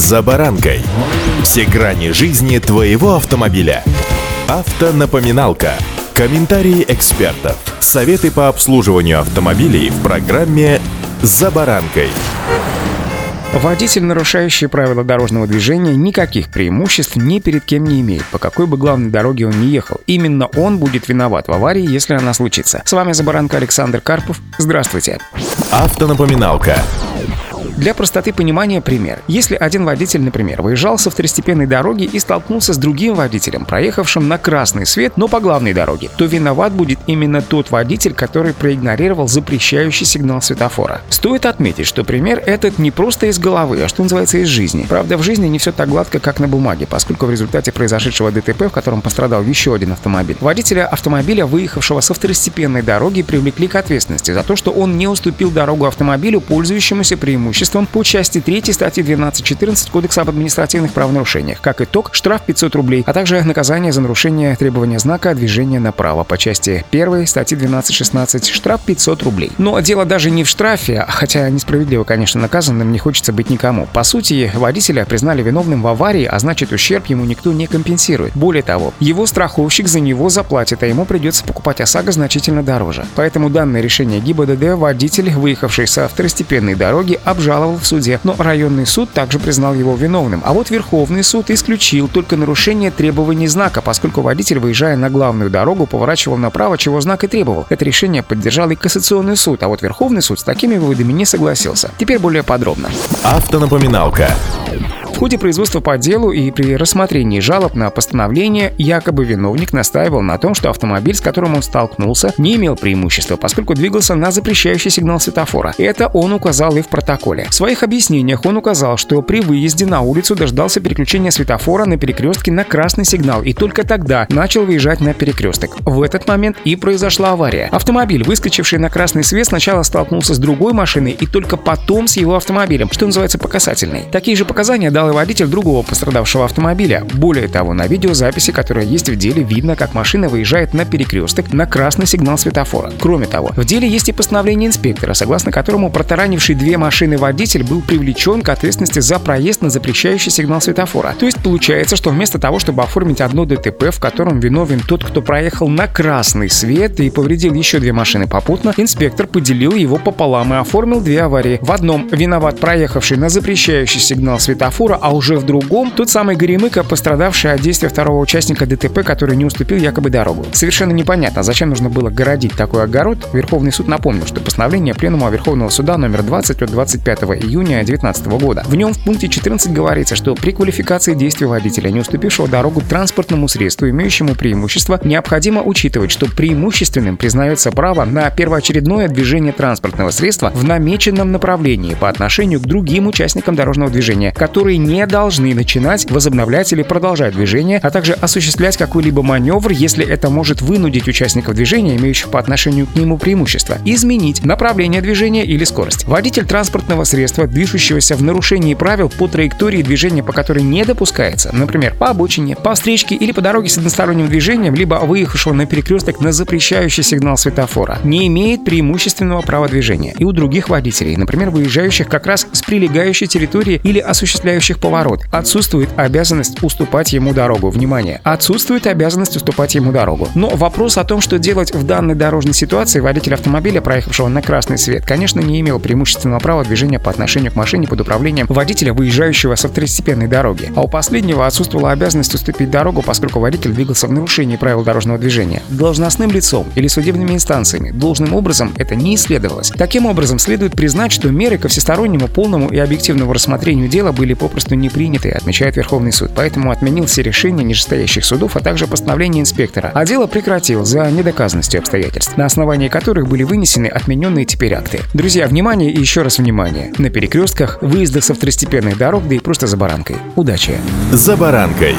«За баранкой». Все грани жизни твоего автомобиля. Автонапоминалка. Комментарии экспертов. Советы по обслуживанию автомобилей в программе «За баранкой». Водитель, нарушающий правила дорожного движения, никаких преимуществ ни перед кем не имеет, по какой бы главной дороге он ни ехал. Именно он будет виноват в аварии, если она случится. С вами Забаранка Александр Карпов. Здравствуйте. Автонапоминалка. Для простоты понимания пример. Если один водитель, например, выезжал со второстепенной дороги и столкнулся с другим водителем, проехавшим на красный свет, но по главной дороге, то виноват будет именно тот водитель, который проигнорировал запрещающий сигнал светофора. Стоит отметить, что пример этот не просто из головы, а что называется из жизни. Правда, в жизни не все так гладко, как на бумаге, поскольку в результате произошедшего ДТП, в котором пострадал еще один автомобиль, водителя автомобиля, выехавшего со второстепенной дороги, привлекли к ответственности за то, что он не уступил дорогу автомобилю, пользующемуся преимуществом имуществом по части 3 статьи 12.14 Кодекса об административных правонарушениях. Как итог, штраф 500 рублей, а также наказание за нарушение требования знака движения направо по части 1 статьи 12.16 штраф 500 рублей. Но дело даже не в штрафе, хотя несправедливо, конечно, наказанным не хочется быть никому. По сути, водителя признали виновным в аварии, а значит ущерб ему никто не компенсирует. Более того, его страховщик за него заплатит, а ему придется покупать ОСАГО значительно дороже. Поэтому данное решение ГИБДД водитель, выехавший со второстепенной дороги, обжал обжаловал в суде, но районный суд также признал его виновным. А вот Верховный суд исключил только нарушение требований знака, поскольку водитель, выезжая на главную дорогу, поворачивал направо, чего знак и требовал. Это решение поддержал и Кассационный суд, а вот Верховный суд с такими выводами не согласился. Теперь более подробно. Автонапоминалка ходе производства по делу и при рассмотрении жалоб на постановление якобы виновник настаивал на том, что автомобиль, с которым он столкнулся, не имел преимущества, поскольку двигался на запрещающий сигнал светофора. Это он указал и в протоколе. В своих объяснениях он указал, что при выезде на улицу дождался переключения светофора на перекрестке на красный сигнал и только тогда начал выезжать на перекресток. В этот момент и произошла авария. Автомобиль, выскочивший на красный свет, сначала столкнулся с другой машиной и только потом с его автомобилем, что называется по касательной. Такие же показания дал и водитель другого пострадавшего автомобиля. Более того, на видеозаписи, которая есть в деле, видно, как машина выезжает на перекресток на красный сигнал светофора. Кроме того, в деле есть и постановление инспектора, согласно которому протаранивший две машины водитель был привлечен к ответственности за проезд на запрещающий сигнал светофора. То есть получается, что вместо того, чтобы оформить одно ДТП, в котором виновен тот, кто проехал на красный свет и повредил еще две машины попутно, инспектор поделил его пополам и оформил две аварии. В одном виноват проехавший на запрещающий сигнал светофора, а уже в другом тот самый Горемыка, пострадавший от действия второго участника ДТП, который не уступил якобы дорогу. Совершенно непонятно, зачем нужно было городить такой огород. Верховный суд напомнил, что постановление Пленума Верховного суда номер 20 от 25 июня 2019 года. В нем в пункте 14 говорится, что при квалификации действий водителя, не уступившего дорогу транспортному средству, имеющему преимущество, необходимо учитывать, что преимущественным признается право на первоочередное движение транспортного средства в намеченном направлении по отношению к другим участникам дорожного движения, которые не должны начинать, возобновлять или продолжать движение, а также осуществлять какой-либо маневр, если это может вынудить участников движения, имеющих по отношению к нему преимущество, изменить направление движения или скорость. Водитель транспортного средства, движущегося в нарушении правил по траектории движения, по которой не допускается, например, по обочине, по встречке или по дороге с односторонним движением, либо выехавшего на перекресток на запрещающий сигнал светофора, не имеет преимущественного права движения. И у других водителей, например, выезжающих как раз с прилегающей территории или осуществляющих поворот. Отсутствует обязанность уступать ему дорогу. Внимание! Отсутствует обязанность уступать ему дорогу. Но вопрос о том, что делать в данной дорожной ситуации, водитель автомобиля, проехавшего на красный свет, конечно, не имел преимущественного права движения по отношению к машине под управлением водителя, выезжающего со второстепенной дороги. А у последнего отсутствовала обязанность уступить дорогу, поскольку водитель двигался в нарушении правил дорожного движения. Должностным лицом или судебными инстанциями должным образом это не исследовалось. Таким образом, следует признать, что меры ко всестороннему, полному и объективному рассмотрению дела были попросту попросту не приняты, отмечает Верховный суд, поэтому отменил все решения нижестоящих судов, а также постановление инспектора, а дело прекратил за недоказанностью обстоятельств, на основании которых были вынесены отмененные теперь акты. Друзья, внимание и еще раз внимание. На перекрестках, выездах со второстепенных дорог, да и просто за баранкой. Удачи! За баранкой.